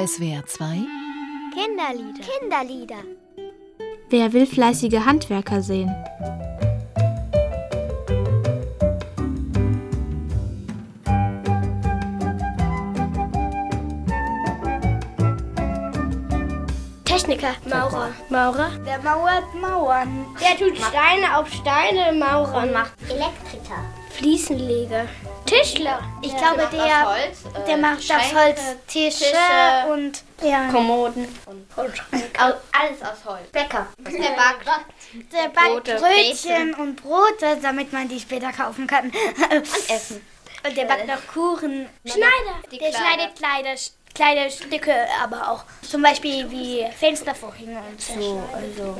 SWR 2 Kinderlieder. Kinderlieder. Wer will fleißige Handwerker sehen? Techniker. Maurer. Maurer. Der mauert Mauern. Der tut Steine auf Steine mauern. Macht Elektriker. Fliesenleger. Tischler. Ich glaube, der, Holz, äh, der macht aus Schränke, Holz Tische, Tische, und ja. Kommoden. Au- alles aus Holz. Bäcker. Der backt. Der backt Brötchen und Brote, damit man die später kaufen kann. Und Essen. Und der backt noch Kuchen. Schneider. Die Der Kleider. schneidet Kleider, Kleiderstücke, aber auch zum Beispiel wie Fenstervorhänge und so. Also.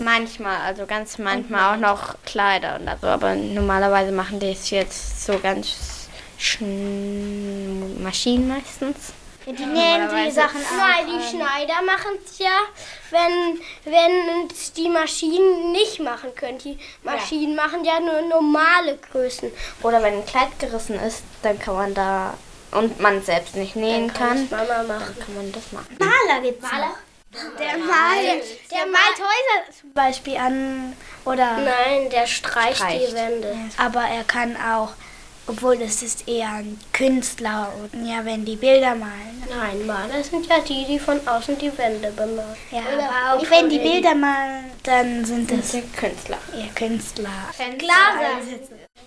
Manchmal, also ganz manchmal auch noch Kleider und so, aber normalerweise machen die es jetzt so ganz schn Maschinen meistens. Ja, die nähen die Sachen Nein, auch. die Schneider machen es ja, wenn, wenn es die Maschinen nicht machen können. Die Maschinen machen ja nur normale Größen. Oder wenn ein Kleid gerissen ist, dann kann man da und man selbst nicht nähen kann, Das Mama machen. kann man das machen. Maler gibt's Maler? Der malt, der malt Häuser zum Beispiel an. Oder. Nein, der streicht, Streicht. die Wände. Aber er kann auch, obwohl das ist eher ein Künstler. Und ja, wenn die Bilder malen. Nein, Maler sind ja die, die von außen die Wände bemalen. Ja, Oder aber auch wenn die. Bilder malen, dann sind Das Künstler. eher Künstler. Glaser.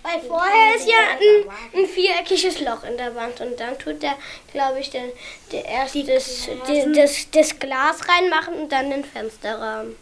Weil vorher ist ja ein, ein viereckiges Loch in der Wand und dann tut der, glaube ich, der, der erst das, das, das Glas reinmachen und dann den Fensterrahmen.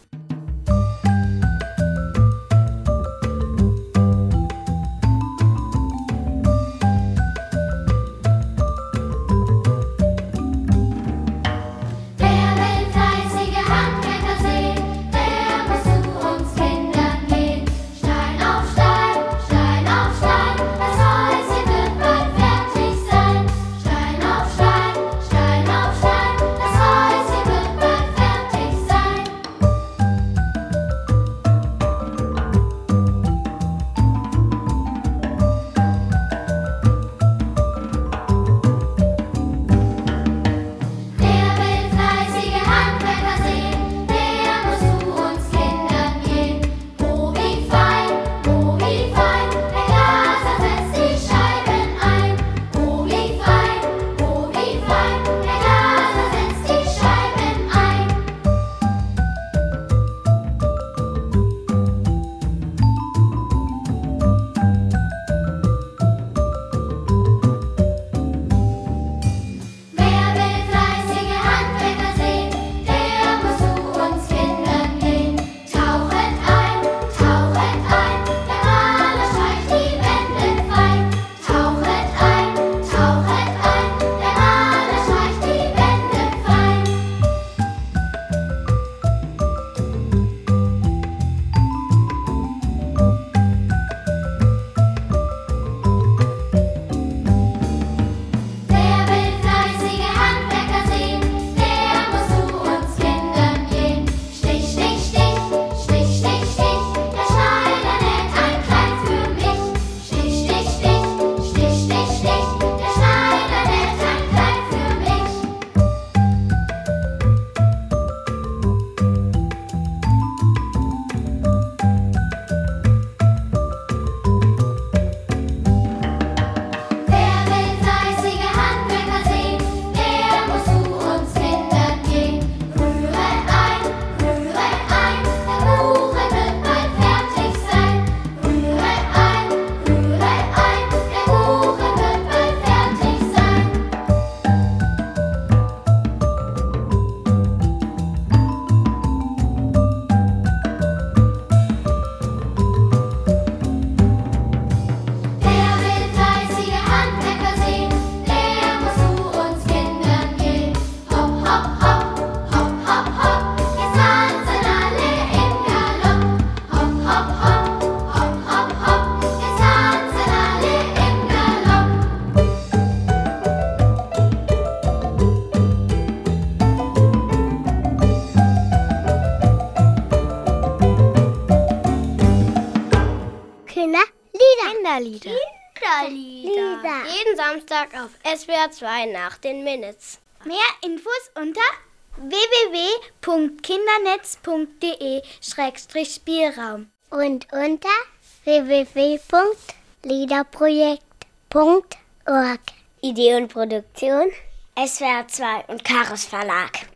Samstag auf SWR 2 nach den Minutes. Mehr Infos unter www.kindernetz.de-spielraum. Und unter www.liederprojekt.org. Idee und Produktion SWR2 und Chaos Verlag.